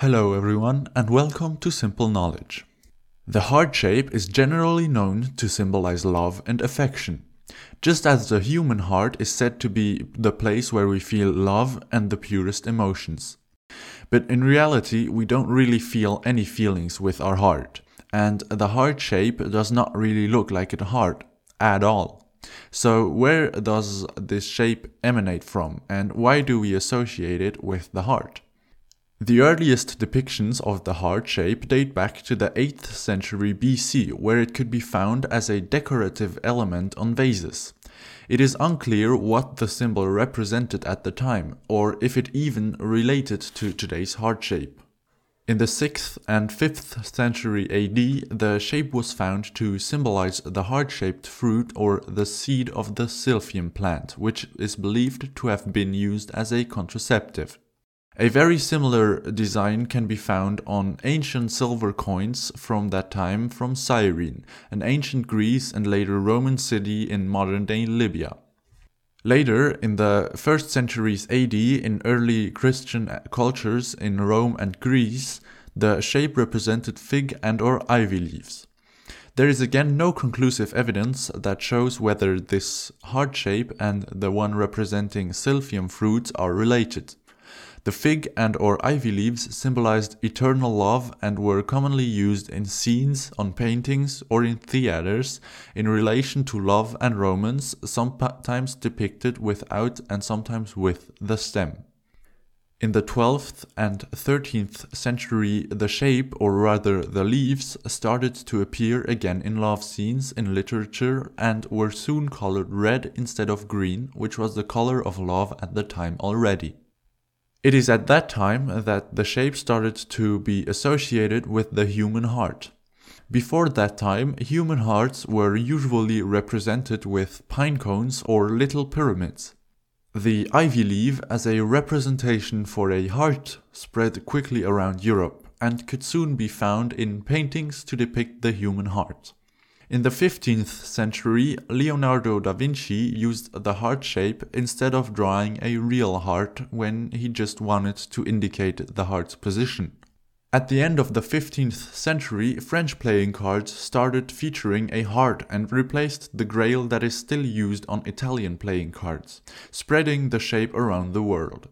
Hello, everyone, and welcome to Simple Knowledge. The heart shape is generally known to symbolize love and affection. Just as the human heart is said to be the place where we feel love and the purest emotions. But in reality, we don't really feel any feelings with our heart, and the heart shape does not really look like a heart at all. So, where does this shape emanate from, and why do we associate it with the heart? The earliest depictions of the heart shape date back to the 8th century BC, where it could be found as a decorative element on vases. It is unclear what the symbol represented at the time, or if it even related to today's heart shape. In the 6th and 5th century AD, the shape was found to symbolize the heart shaped fruit or the seed of the silphium plant, which is believed to have been used as a contraceptive. A very similar design can be found on ancient silver coins from that time from Cyrene, an ancient Greece and later Roman city in modern day Libya. Later, in the 1st centuries AD, in early Christian cultures in Rome and Greece, the shape represented fig and or ivy leaves. There is again no conclusive evidence that shows whether this heart shape and the one representing silphium fruits are related. The fig and or ivy leaves symbolized eternal love and were commonly used in scenes, on paintings, or in theaters in relation to love and romance, sometimes depicted without and sometimes with the stem. In the 12th and 13th century, the shape, or rather the leaves, started to appear again in love scenes in literature and were soon colored red instead of green, which was the color of love at the time already. It is at that time that the shape started to be associated with the human heart. Before that time, human hearts were usually represented with pine cones or little pyramids. The ivy leaf as a representation for a heart spread quickly around Europe and could soon be found in paintings to depict the human heart. In the 15th century, Leonardo da Vinci used the heart shape instead of drawing a real heart when he just wanted to indicate the heart's position. At the end of the 15th century, French playing cards started featuring a heart and replaced the grail that is still used on Italian playing cards, spreading the shape around the world.